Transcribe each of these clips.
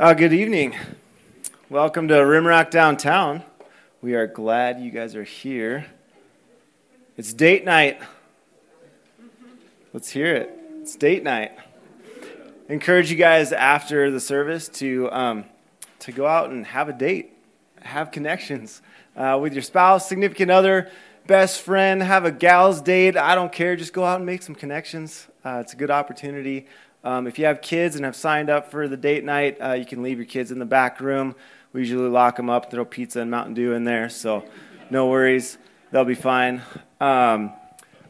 Uh, good evening. Welcome to Rimrock Downtown. We are glad you guys are here. It's date night. Let's hear it. It's date night. Encourage you guys after the service to um, to go out and have a date, have connections uh, with your spouse, significant other, best friend. Have a gals date. I don't care. Just go out and make some connections. Uh, it's a good opportunity. Um, if you have kids and have signed up for the date night, uh, you can leave your kids in the back room. We usually lock them up, throw pizza and Mountain Dew in there, so no worries. They'll be fine. Um,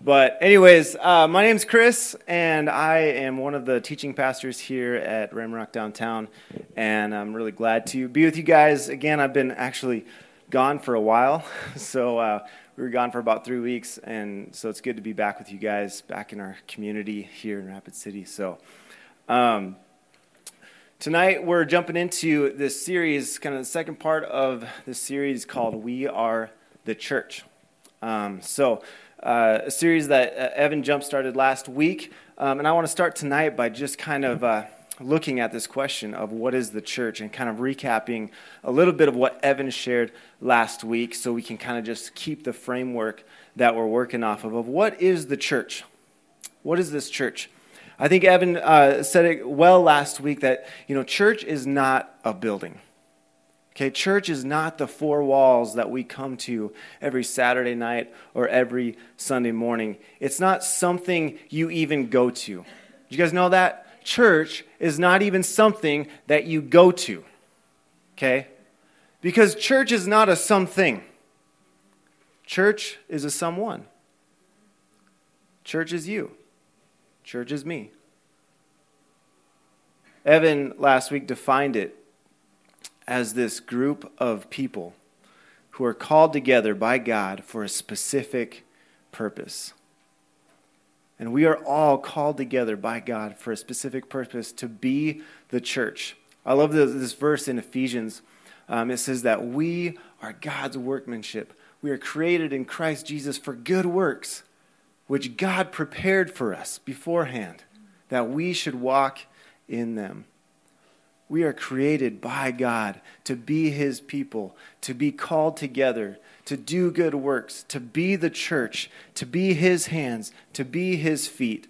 but, anyways, uh, my name's Chris, and I am one of the teaching pastors here at Rimrock Downtown, and I'm really glad to be with you guys. Again, I've been actually gone for a while, so uh, we were gone for about three weeks, and so it's good to be back with you guys, back in our community here in Rapid City. So, um, tonight we're jumping into this series, kind of the second part of this series called "We Are the Church." Um, so, uh, a series that uh, Evan jump started last week, um, and I want to start tonight by just kind of. Uh, looking at this question of what is the church and kind of recapping a little bit of what Evan shared last week so we can kind of just keep the framework that we're working off of of what is the church? What is this church? I think Evan uh, said it well last week that, you know, church is not a building. Okay, church is not the four walls that we come to every Saturday night or every Sunday morning. It's not something you even go to. Do you guys know that? Church is not even something that you go to. Okay? Because church is not a something. Church is a someone. Church is you. Church is me. Evan last week defined it as this group of people who are called together by God for a specific purpose. And we are all called together by God for a specific purpose to be the church. I love this verse in Ephesians. Um, it says that we are God's workmanship. We are created in Christ Jesus for good works which God prepared for us beforehand, that we should walk in them. We are created by God to be His people, to be called together, to do good works, to be the church, to be His hands, to be His feet.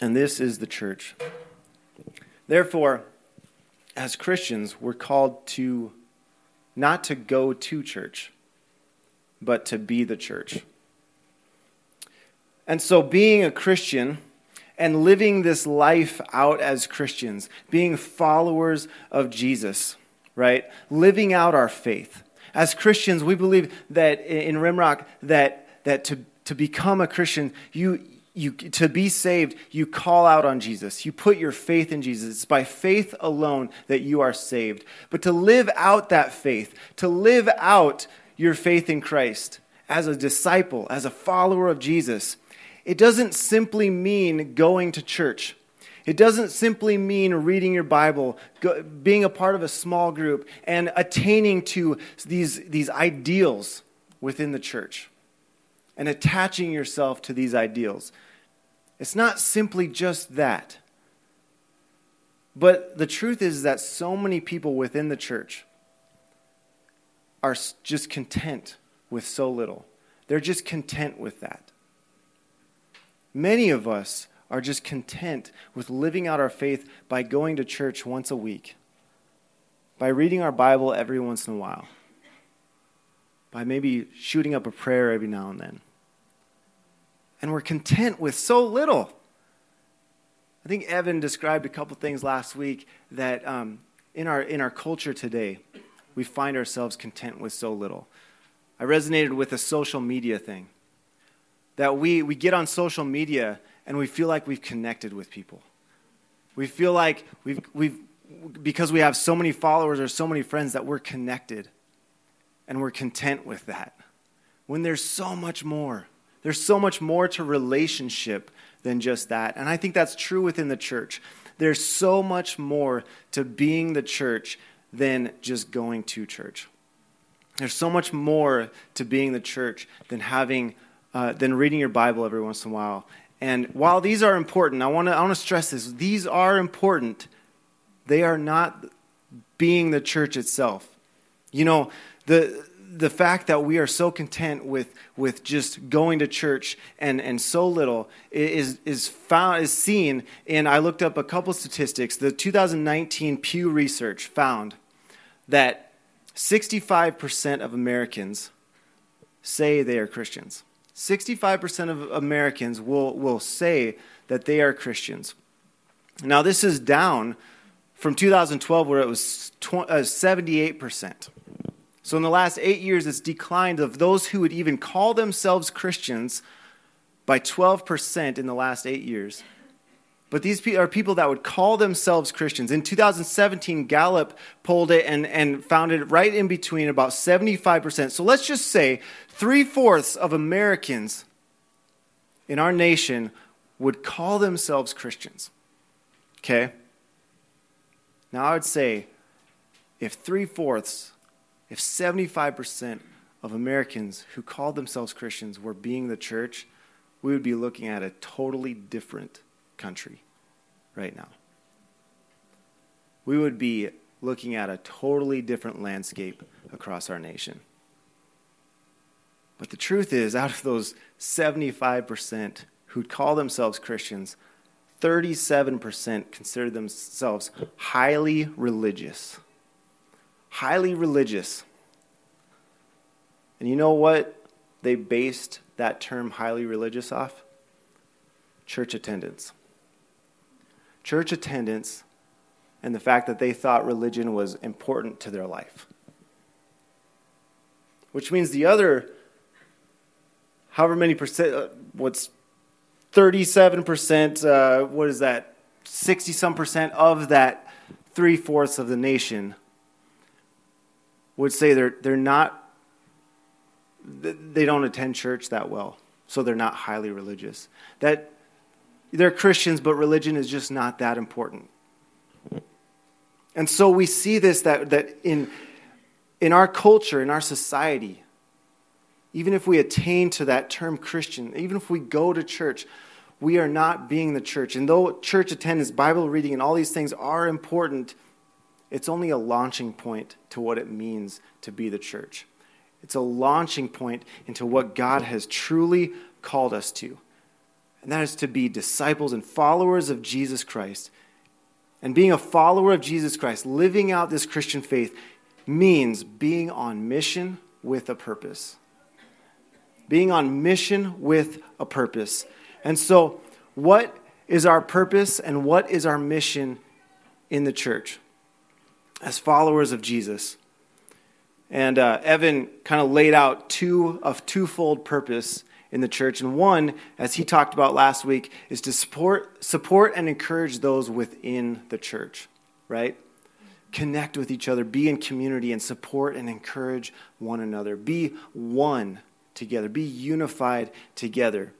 And this is the church. Therefore, as Christians, we're called to not to go to church, but to be the church. And so, being a Christian and living this life out as Christians, being followers of Jesus, right? Living out our faith. As Christians, we believe that in Rimrock that, that to, to become a Christian, you, you, to be saved, you call out on Jesus. You put your faith in Jesus. It's by faith alone that you are saved. But to live out that faith, to live out your faith in Christ as a disciple, as a follower of Jesus, it doesn't simply mean going to church. It doesn't simply mean reading your Bible, go, being a part of a small group, and attaining to these, these ideals within the church and attaching yourself to these ideals. It's not simply just that. But the truth is that so many people within the church are just content with so little. They're just content with that. Many of us are just content with living out our faith by going to church once a week, by reading our Bible every once in a while, by maybe shooting up a prayer every now and then. And we're content with so little. I think Evan described a couple things last week that um, in, our, in our culture today, we find ourselves content with so little. I resonated with the social media thing that we, we get on social media and we feel like we've connected with people. We feel like we've, we've, because we have so many followers or so many friends, that we're connected and we're content with that. When there's so much more, there's so much more to relationship than just that. And I think that's true within the church. There's so much more to being the church than just going to church. There's so much more to being the church than having uh, than reading your Bible every once in a while. And while these are important, I want to I want to stress this: these are important. They are not being the church itself. You know, the the fact that we are so content with, with just going to church and, and so little is, is, found, is seen in, I looked up a couple statistics. The 2019 Pew Research found that 65% of Americans say they are Christians. 65% of Americans will, will say that they are Christians. Now, this is down from 2012, where it was 20, uh, 78%. So in the last eight years, it's declined of those who would even call themselves Christians by 12% in the last eight years. But these are people that would call themselves Christians. In 2017, Gallup polled it and, and found it right in between about 75%. So let's just say three fourths of Americans in our nation would call themselves Christians. Okay? Now I would say if three fourths if 75% of Americans who called themselves Christians were being the church, we would be looking at a totally different country right now. We would be looking at a totally different landscape across our nation. But the truth is, out of those 75% who'd call themselves Christians, 37% consider themselves highly religious highly religious. And you know what they based that term highly religious off? Church attendance. Church attendance and the fact that they thought religion was important to their life. Which means the other, however many percent, uh, what's 37%, uh, what is that, 60 some percent of that three fourths of the nation would say they're, they're not, they don't attend church that well, so they're not highly religious. That they're Christians, but religion is just not that important. And so we see this that, that in, in our culture, in our society, even if we attain to that term Christian, even if we go to church, we are not being the church. And though church attendance, Bible reading, and all these things are important, it's only a launching point to what it means to be the church. It's a launching point into what God has truly called us to. And that is to be disciples and followers of Jesus Christ. And being a follower of Jesus Christ, living out this Christian faith, means being on mission with a purpose. Being on mission with a purpose. And so, what is our purpose and what is our mission in the church? as followers of Jesus. And uh, Evan kind of laid out two of twofold purpose in the church. And one, as he talked about last week, is to support, support and encourage those within the church, right? Connect with each other, be in community, and support and encourage one another. Be one together, be unified together.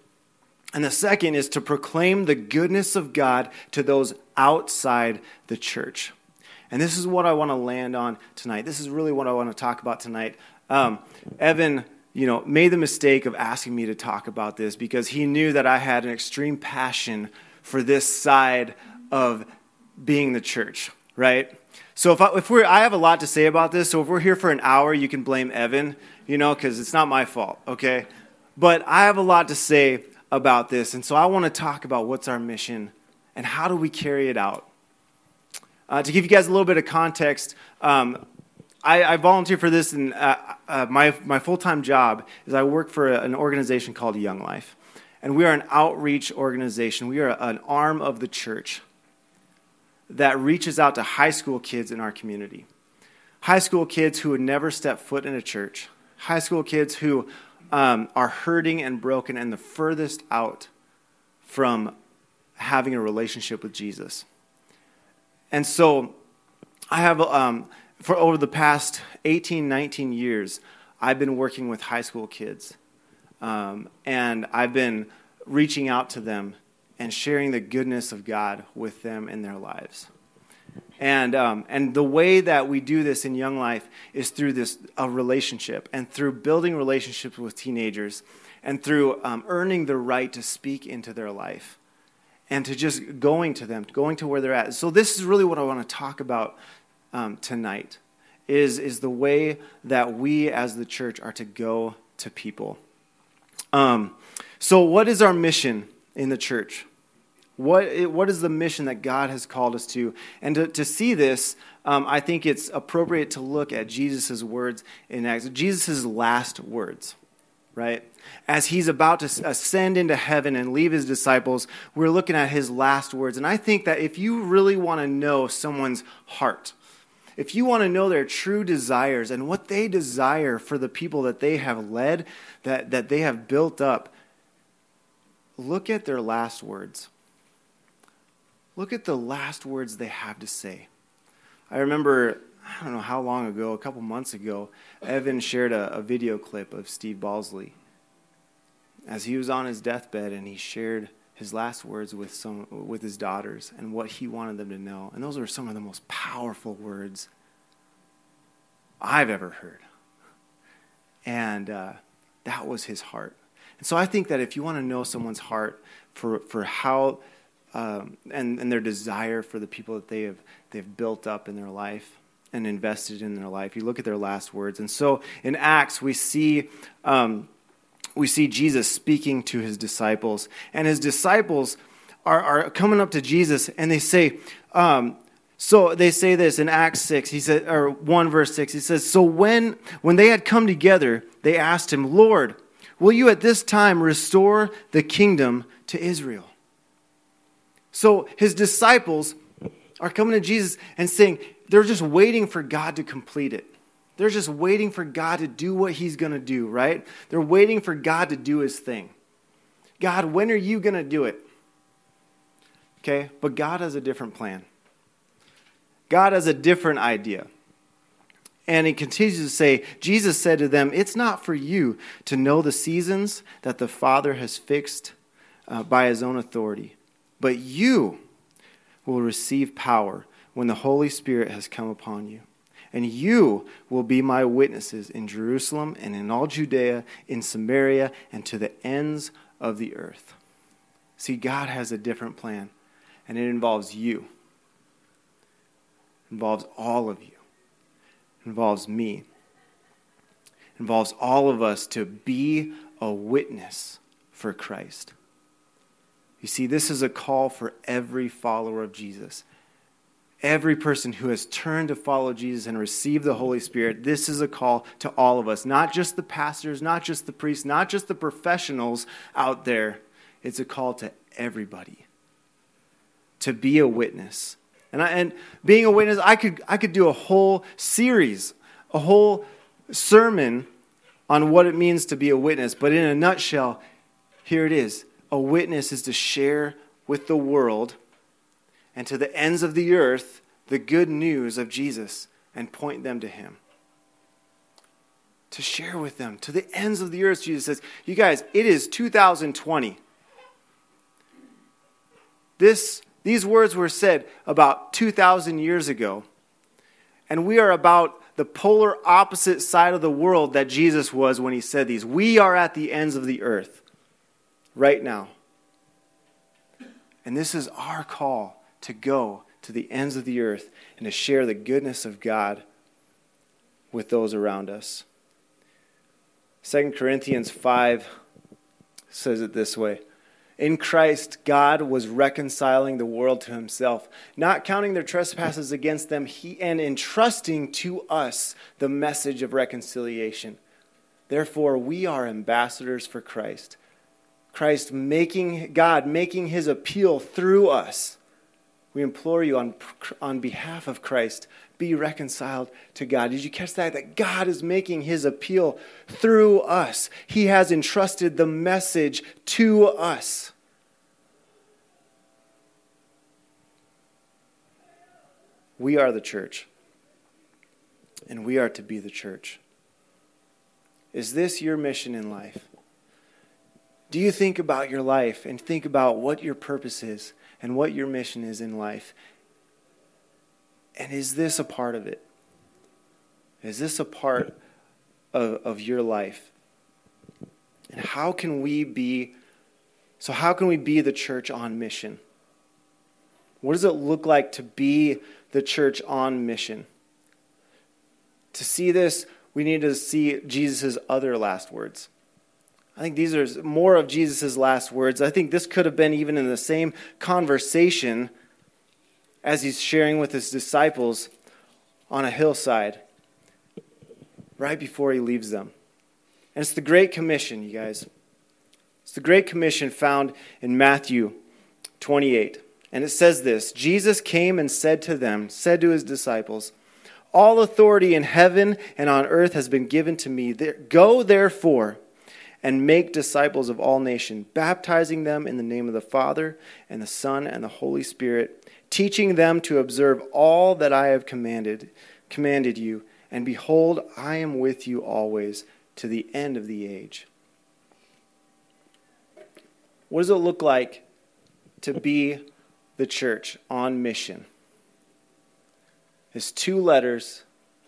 And the second is to proclaim the goodness of God to those outside the church. And this is what I want to land on tonight. This is really what I want to talk about tonight. Um, Evan, you know, made the mistake of asking me to talk about this because he knew that I had an extreme passion for this side of being the church, right? So if, I, if we're, I have a lot to say about this. So if we're here for an hour, you can blame Evan, you know, because it's not my fault, okay? But I have a lot to say about this, and so I want to talk about what's our mission and how do we carry it out. Uh, to give you guys a little bit of context, um, I, I, volunteer for this, and uh, uh, my, my full time job is I work for a, an organization called Young Life. And we are an outreach organization, we are an arm of the church that reaches out to high school kids in our community. High school kids who would never step foot in a church, high school kids who um, are hurting and broken and the furthest out from having a relationship with Jesus. And so I have, um, for over the past 18, 19 years, I've been working with high school kids. Um, and I've been reaching out to them and sharing the goodness of God with them in their lives. And, um, and the way that we do this in Young Life is through this a relationship and through building relationships with teenagers and through um, earning the right to speak into their life and to just going to them, going to where they're at. So this is really what I want to talk about um, tonight is, is the way that we as the church are to go to people. Um, so what is our mission in the church? What, what is the mission that God has called us to? And to, to see this, um, I think it's appropriate to look at Jesus' words in Acts, Jesus' last words, right? As he's about to ascend into heaven and leave his disciples, we're looking at his last words. And I think that if you really want to know someone's heart, if you want to know their true desires and what they desire for the people that they have led, that, that they have built up, look at their last words. Look at the last words they have to say. I remember, I don't know how long ago, a couple months ago, Evan shared a, a video clip of Steve Balsley as he was on his deathbed and he shared his last words with some with his daughters and what he wanted them to know. And those were some of the most powerful words I've ever heard. And uh, that was his heart. And so I think that if you want to know someone's heart for, for how um, and, and their desire for the people that they have they've built up in their life and invested in their life, you look at their last words. And so in Acts, we see um, we see Jesus speaking to his disciples. And his disciples are, are coming up to Jesus and they say, um, so they say this in Acts 6, he said, or 1 verse 6, he says, So when, when they had come together, they asked him, Lord, will you at this time restore the kingdom to Israel? So his disciples are coming to Jesus and saying, they're just waiting for God to complete it. They're just waiting for God to do what He's going to do, right? They're waiting for God to do His thing. God, when are you going to do it? Okay, but God has a different plan. God has a different idea. And he continues to say, Jesus said to them, It's not for you to know the seasons that the Father has fixed uh, by his own authority, but you will receive power when the Holy Spirit has come upon you and you will be my witnesses in Jerusalem and in all Judea, in Samaria, and to the ends of the earth. See, God has a different plan, and it involves you, it involves all of you, it involves me, it involves all of us to be a witness for Christ. You see, this is a call for every follower of Jesus every person who has turned to follow Jesus and received the Holy Spirit, this is a call to all of us, not just the pastors, not just the priests, not just the professionals out there. It's a call to everybody to be a witness. And, I, and being a witness, I could, I could do a whole series, a whole sermon on what it means to be a witness. But in a nutshell, here it is a witness is to share with the world and to the ends of the earth the good news of Jesus and point them to Him. To share with them to the ends of the earth, Jesus says, You guys, it is 2020. This, these words were said about 2,000 years ago, and we are about the polar opposite side of the world that Jesus was when he said these. We are at the ends of the earth right now. And this is our call to go to the ends of the earth and to share the goodness of God with those around us. 2 Corinthians 5 says it this way In Christ, God was reconciling the world to himself, not counting their trespasses against them, he, and entrusting to us the message of reconciliation. Therefore, we are ambassadors for Christ. Christ making, God making his appeal through us. We implore you on, on behalf of Christ, be reconciled to God. Did you catch that? That God is making his appeal through us. He has entrusted the message to us. We are the church, and we are to be the church. Is this your mission in life? Do you think about your life and think about what your purpose is? And what your mission is in life. And is this a part of it? Is this a part of, of your life? And how can we be, so how can we be the church on mission? What does it look like to be the church on mission? To see this, we need to see Jesus' other last words. I think these are more of Jesus' last words. I think this could have been even in the same conversation as he's sharing with his disciples on a hillside right before he leaves them. And it's the Great Commission, you guys. It's the Great Commission found in Matthew 28. And it says this Jesus came and said to them, said to his disciples, All authority in heaven and on earth has been given to me. Go therefore and make disciples of all nations, baptizing them in the name of the Father and the Son and the Holy Spirit, teaching them to observe all that I have commanded commanded you, and behold, I am with you always to the end of the age. What does it look like to be the church on mission? It's two letters,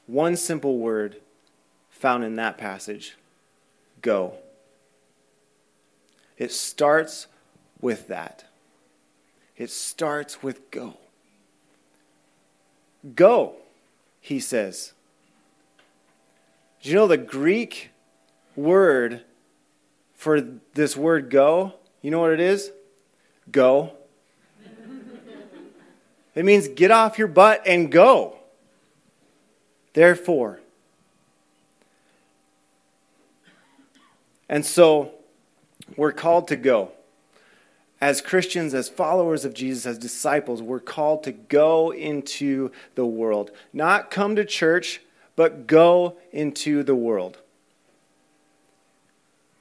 one simple word found in that passage go. It starts with that. It starts with go. Go, he says. Do you know the Greek word for this word go? You know what it is? Go. it means get off your butt and go. Therefore. And so we're called to go. As Christians, as followers of Jesus, as disciples, we're called to go into the world. Not come to church, but go into the world.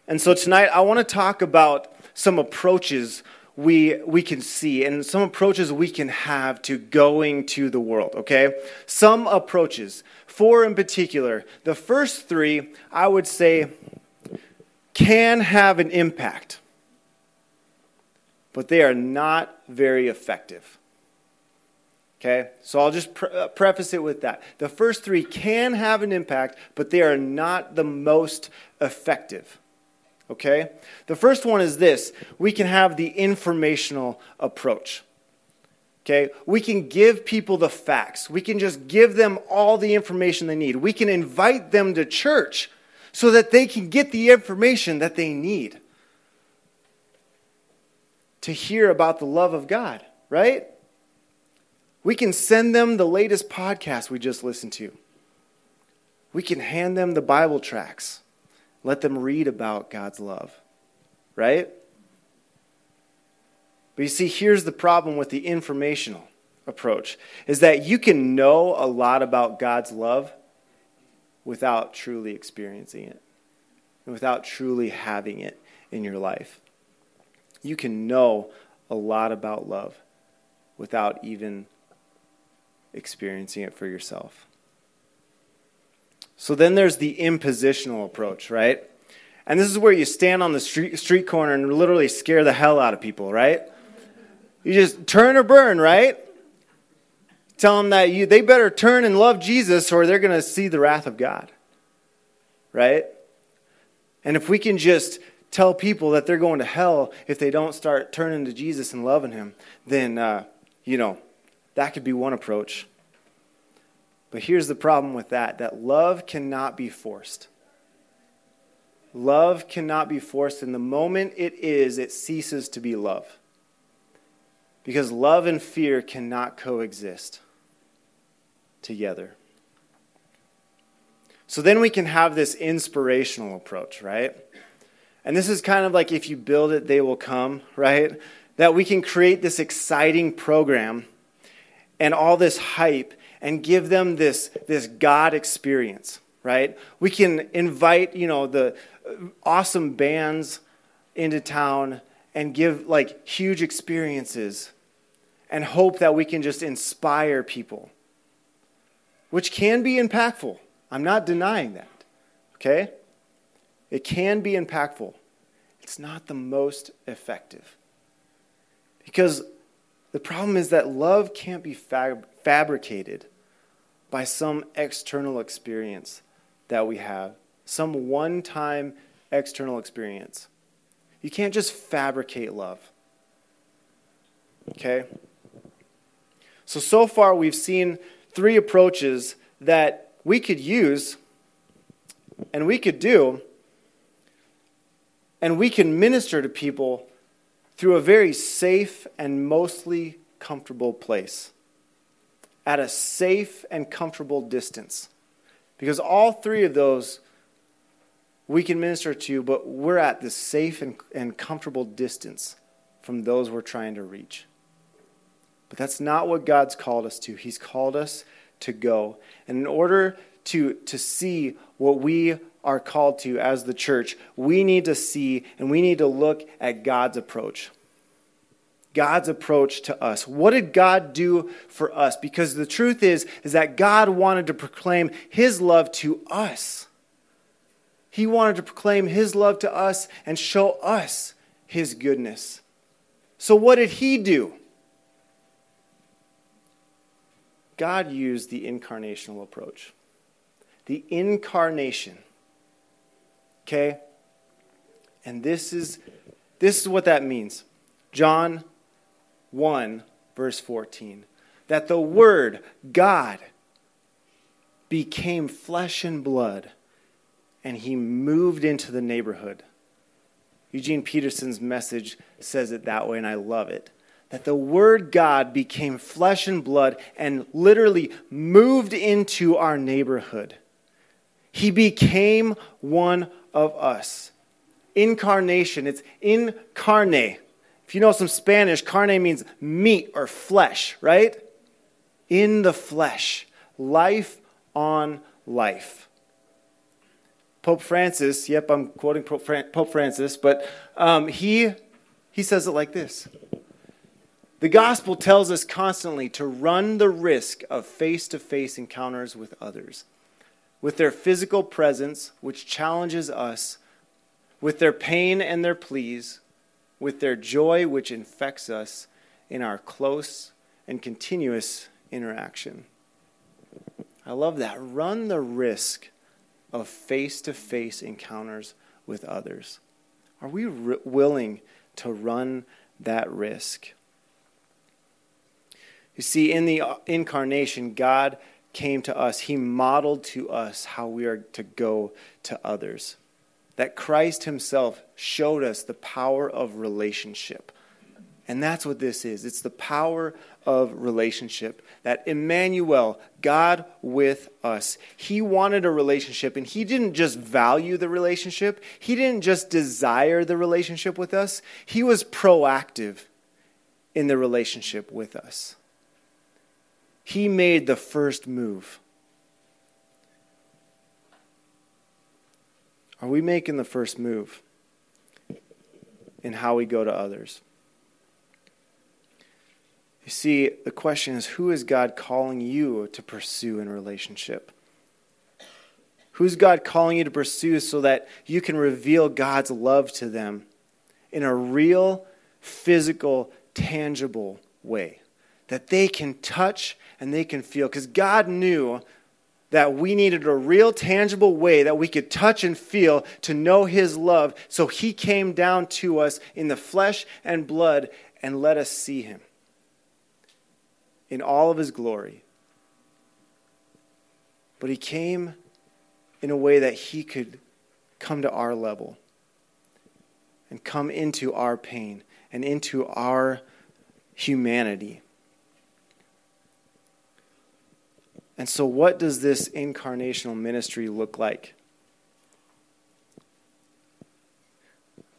And so tonight, I want to talk about some approaches we, we can see and some approaches we can have to going to the world, okay? Some approaches. Four in particular. The first three, I would say, can have an impact, but they are not very effective. Okay? So I'll just pre- uh, preface it with that. The first three can have an impact, but they are not the most effective. Okay? The first one is this we can have the informational approach. Okay? We can give people the facts. We can just give them all the information they need. We can invite them to church so that they can get the information that they need to hear about the love of God, right? We can send them the latest podcast we just listened to. We can hand them the Bible tracts, let them read about God's love, right? But you see, here's the problem with the informational approach is that you can know a lot about God's love without truly experiencing it and without truly having it in your life. You can know a lot about love without even experiencing it for yourself. So then there's the impositional approach, right? And this is where you stand on the street, street corner and literally scare the hell out of people, right? You just turn or burn, right? Tell them that you, they better turn and love Jesus or they're going to see the wrath of God. Right? And if we can just tell people that they're going to hell if they don't start turning to Jesus and loving Him, then, uh, you know, that could be one approach. But here's the problem with that that love cannot be forced. Love cannot be forced. And the moment it is, it ceases to be love. Because love and fear cannot coexist together. So then we can have this inspirational approach, right? And this is kind of like if you build it, they will come, right? That we can create this exciting program and all this hype and give them this, this God experience, right? We can invite, you know, the awesome bands into town and give like huge experiences and hope that we can just inspire people which can be impactful. I'm not denying that. Okay? It can be impactful. It's not the most effective. Because the problem is that love can't be fab- fabricated by some external experience that we have, some one time external experience. You can't just fabricate love. Okay? So, so far, we've seen three approaches that we could use and we could do, and we can minister to people through a very safe and mostly comfortable place, at a safe and comfortable distance. Because all three of those we can minister to, but we're at this safe and, and comfortable distance from those we're trying to reach. But that's not what God's called us to. He's called us to go. And in order to, to see what we are called to as the church, we need to see and we need to look at God's approach. God's approach to us. What did God do for us? Because the truth is is that God wanted to proclaim his love to us. He wanted to proclaim his love to us and show us his goodness. So what did he do? God used the incarnational approach. The incarnation. Okay? And this is this is what that means. John 1 verse 14. That the word God became flesh and blood and he moved into the neighborhood. Eugene Peterson's message says it that way and I love it that the Word God became flesh and blood and literally moved into our neighborhood. He became one of us. Incarnation, it's incarne. If you know some Spanish, carne means meat or flesh, right? In the flesh, life on life. Pope Francis, yep, I'm quoting Pope Francis, but um, he, he says it like this the gospel tells us constantly to run the risk of face to face encounters with others, with their physical presence, which challenges us, with their pain and their pleas, with their joy, which infects us in our close and continuous interaction. I love that. Run the risk of face to face encounters with others. Are we r- willing to run that risk? You see, in the uh, incarnation, God came to us. He modeled to us how we are to go to others. That Christ Himself showed us the power of relationship. And that's what this is it's the power of relationship. That Emmanuel, God with us, He wanted a relationship, and He didn't just value the relationship, He didn't just desire the relationship with us, He was proactive in the relationship with us. He made the first move. Are we making the first move in how we go to others? You see, the question is who is God calling you to pursue in relationship? Who's God calling you to pursue so that you can reveal God's love to them in a real, physical, tangible way? That they can touch and they can feel. Because God knew that we needed a real tangible way that we could touch and feel to know His love. So He came down to us in the flesh and blood and let us see Him in all of His glory. But He came in a way that He could come to our level and come into our pain and into our humanity. And so, what does this incarnational ministry look like?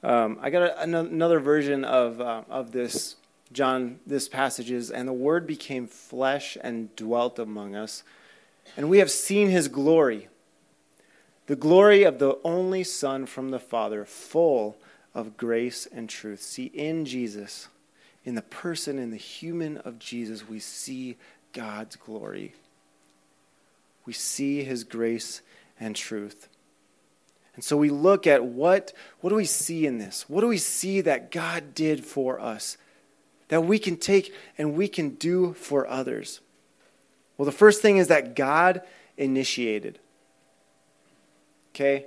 Um, I got a, another version of, uh, of this, John, this passage is, and the Word became flesh and dwelt among us, and we have seen his glory, the glory of the only Son from the Father, full of grace and truth. See, in Jesus, in the person, in the human of Jesus, we see God's glory we see his grace and truth. And so we look at what, what do we see in this? What do we see that God did for us that we can take and we can do for others? Well, the first thing is that God initiated. Okay?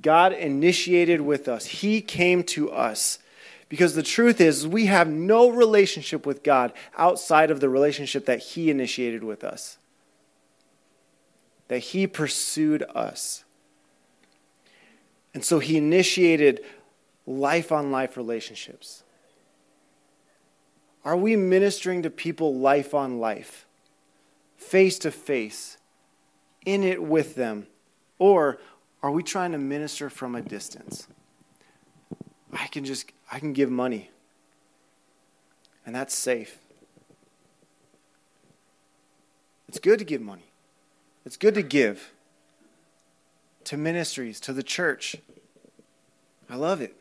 God initiated with us. He came to us Because the truth is, we have no relationship with God outside of the relationship that He initiated with us, that He pursued us. And so He initiated life on life relationships. Are we ministering to people life on life, face to face, in it with them? Or are we trying to minister from a distance? I can just I can give money. And that's safe. It's good to give money. It's good to give to ministries, to the church. I love it.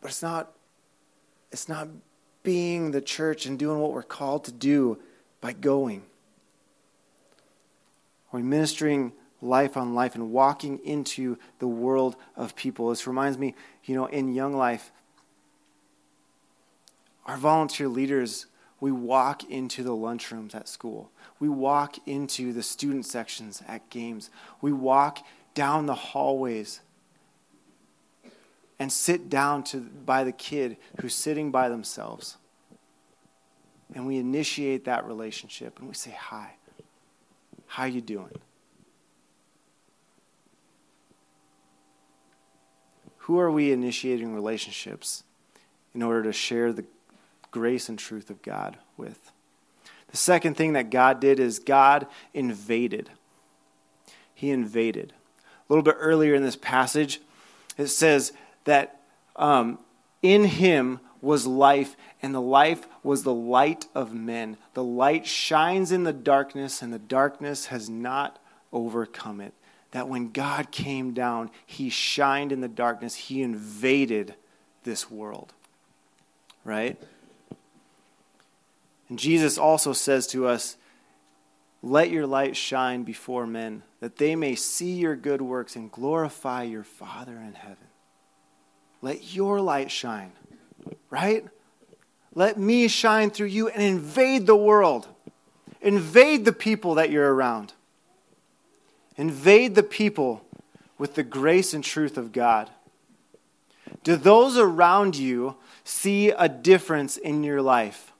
But it's not it's not being the church and doing what we're called to do by going. Or ministering life on life and walking into the world of people? This reminds me, you know, in Young Life, our volunteer leaders, we walk into the lunchrooms at school. We walk into the student sections at games. We walk down the hallways and sit down to, by the kid who's sitting by themselves. And we initiate that relationship and we say, Hi, how you doing? Who are we initiating relationships in order to share the grace and truth of God with? The second thing that God did is God invaded. He invaded. A little bit earlier in this passage, it says that um, in him was life, and the life was the light of men. The light shines in the darkness, and the darkness has not overcome it. That when God came down, he shined in the darkness, he invaded this world. Right? And Jesus also says to us, Let your light shine before men, that they may see your good works and glorify your Father in heaven. Let your light shine, right? Let me shine through you and invade the world. Invade the people that you're around. Invade the people with the grace and truth of God. Do those around you see a difference in your life?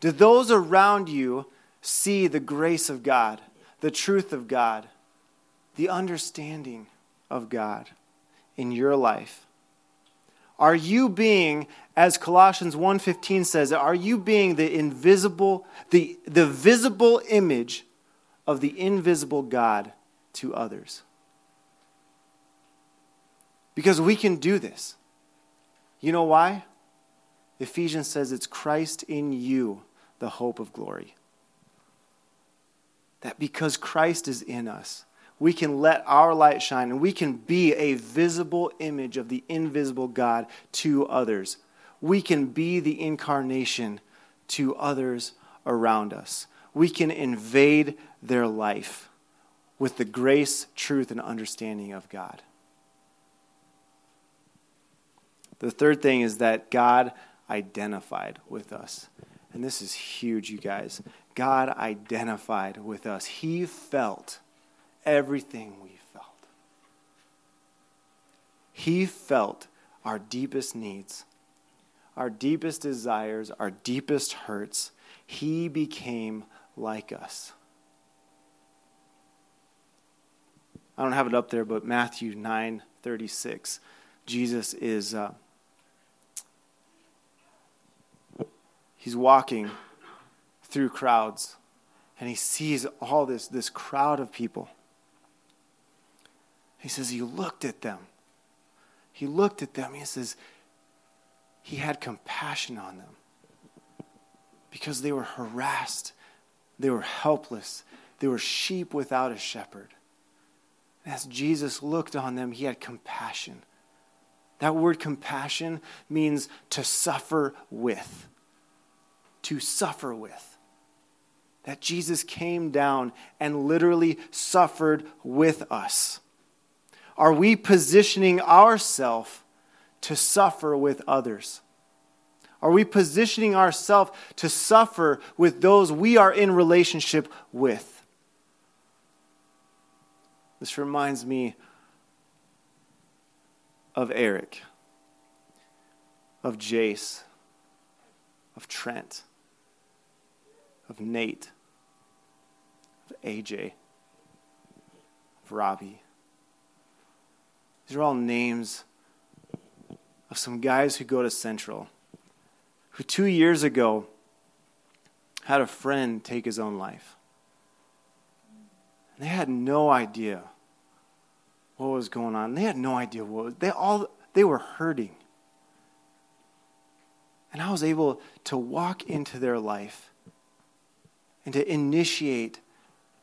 Do those around you see the grace of God, the truth of God, the understanding of God? in your life? Are you being, as Colossians 1:15 says, are you being the invisible, the, the visible image of the invisible God to others? Because we can do this. You know why? Ephesians says it's Christ in you, the hope of glory. That because Christ is in us, we can let our light shine and we can be a visible image of the invisible God to others. We can be the incarnation to others around us. We can invade their life with the grace, truth, and understanding of God. The third thing is that God identified with us. And this is huge, you guys. God identified with us. He felt everything we felt. He felt our deepest needs, our deepest desires, our deepest hurts. He became like us. I don't have it up there, but Matthew 9 36. Jesus is. Uh, he's walking through crowds and he sees all this, this crowd of people. He says he looked at them. He looked at them. He says he had compassion on them because they were harassed, they were helpless, they were sheep without a shepherd. As Jesus looked on them, he had compassion. That word compassion means to suffer with. To suffer with. That Jesus came down and literally suffered with us. Are we positioning ourselves to suffer with others? Are we positioning ourselves to suffer with those we are in relationship with? This reminds me of Eric, of Jace, of Trent, of Nate, of AJ, of Robbie. These are all names of some guys who go to Central, who two years ago had a friend take his own life. And they had no idea what was going on. They had no idea what was, they all they were hurting. And I was able to walk into their life and to initiate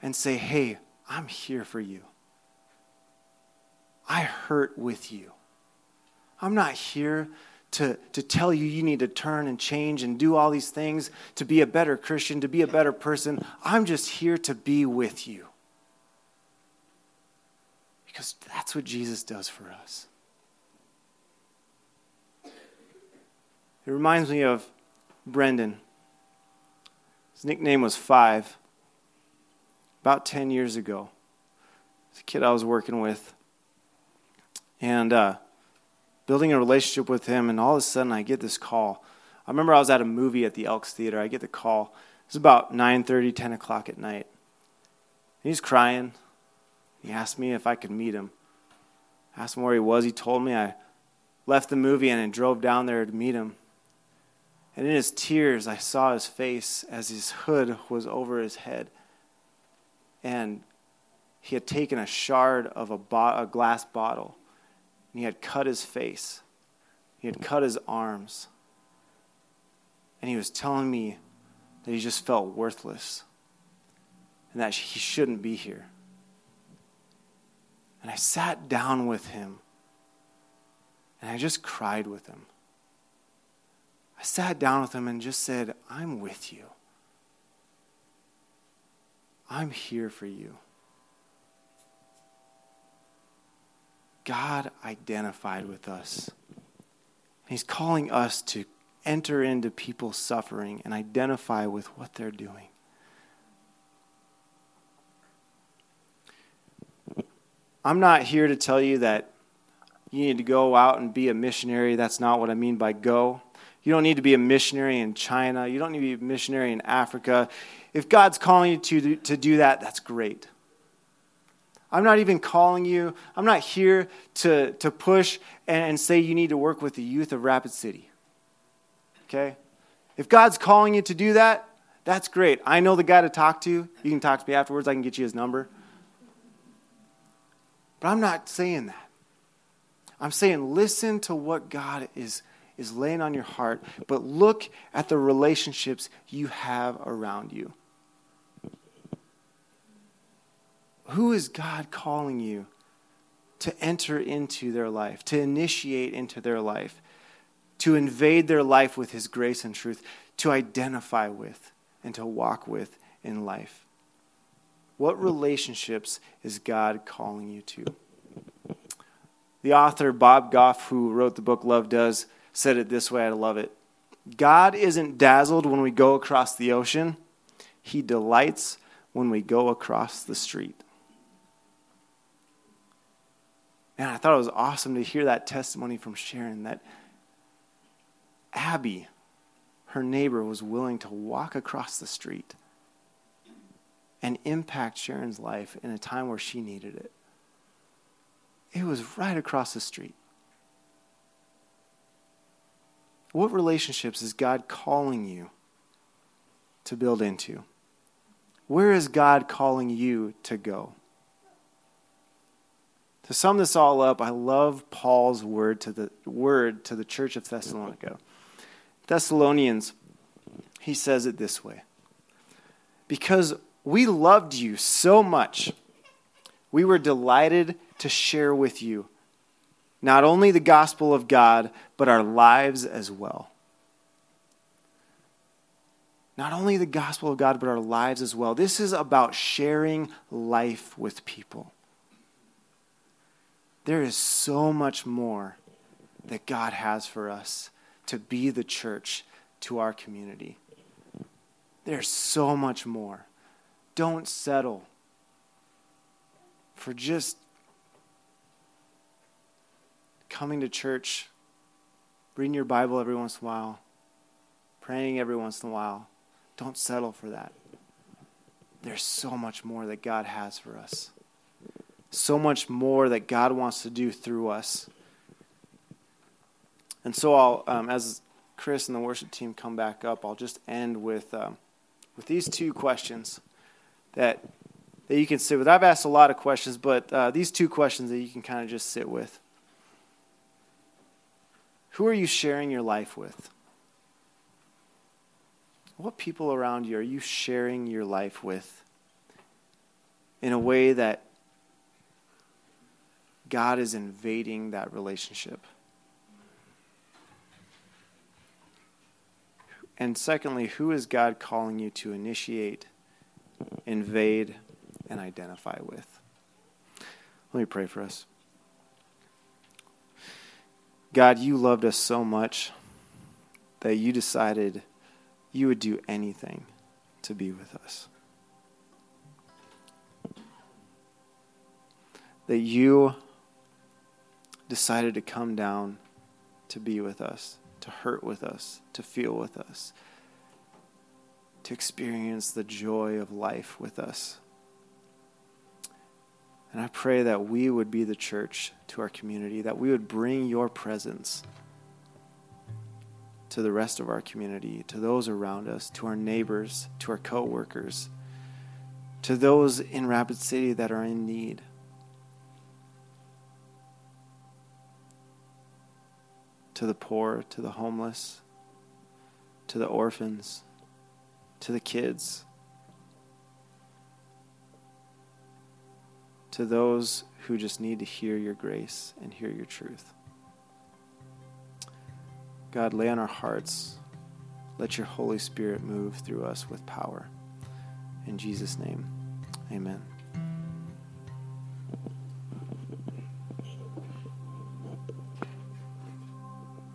and say, "Hey, I'm here for you. I hurt with you. I'm not here to, to tell you you need to turn and change and do all these things to be a better Christian, to be a better person. I'm just here to be with you. Because that's what Jesus does for us. It reminds me of Brendan. His nickname was Five. About 10 years ago, it's a kid I was working with. And uh, building a relationship with him, and all of a sudden I get this call. I remember I was at a movie at the Elks Theater. I get the call. It was about 9.30, 10 o'clock at night. He's crying. He asked me if I could meet him. I asked him where he was. He told me I left the movie and I drove down there to meet him. And in his tears, I saw his face as his hood was over his head. And he had taken a shard of a, bo- a glass bottle and he had cut his face, he had cut his arms. And he was telling me that he just felt worthless and that he shouldn't be here. And I sat down with him and I just cried with him. I sat down with him and just said, I'm with you. I'm here for you. God identified with us. He's calling us to enter into people's suffering and identify with what they're doing. I'm not here to tell you that you need to go out and be a missionary. That's not what I mean by go. You don't need to be a missionary in China. You don't need to be a missionary in Africa. If God's calling you to, to do that, that's great. I'm not even calling you. I'm not here to, to push and and say you need to work with the youth of Rapid City. Okay? If God's calling you to do that, that's great. I know the guy to talk to. You can talk to me afterwards. I can get you his number. But I'm not saying that. I'm saying listen to what God is, is laying on your heart, but look at the relationships you have around you. Who is God calling you to enter into their life, to initiate into their life, to invade their life with His grace and truth, to identify with and to walk with in life? What relationships is God calling you to? The author Bob Goff, who wrote the book Love Does, said it this way. I love it. God isn't dazzled when we go across the ocean, He delights when we go across the street. And I thought it was awesome to hear that testimony from Sharon that Abby, her neighbor, was willing to walk across the street and impact Sharon's life in a time where she needed it. It was right across the street. What relationships is God calling you to build into? Where is God calling you to go? To sum this all up, I love Paul's word to the word to the church of Thessalonica. Thessalonians, he says it this way. Because we loved you so much, we were delighted to share with you not only the gospel of God, but our lives as well. Not only the gospel of God, but our lives as well. This is about sharing life with people. There is so much more that God has for us to be the church to our community. There's so much more. Don't settle for just coming to church, reading your Bible every once in a while, praying every once in a while. Don't settle for that. There's so much more that God has for us, so much more that God wants to do through us. And so, I'll, um, as Chris and the worship team come back up, I'll just end with, um, with these two questions that, that you can sit with. I've asked a lot of questions, but uh, these two questions that you can kind of just sit with. Who are you sharing your life with? What people around you are you sharing your life with in a way that God is invading that relationship? And secondly, who is God calling you to initiate, invade, and identify with? Let me pray for us. God, you loved us so much that you decided you would do anything to be with us. That you decided to come down to be with us, to hurt with us, to feel with us, to experience the joy of life with us. And I pray that we would be the church to our community, that we would bring your presence to the rest of our community, to those around us, to our neighbors, to our coworkers, to those in Rapid City that are in need. To the poor, to the homeless, to the orphans, to the kids, to those who just need to hear your grace and hear your truth. God, lay on our hearts. Let your Holy Spirit move through us with power. In Jesus' name, amen.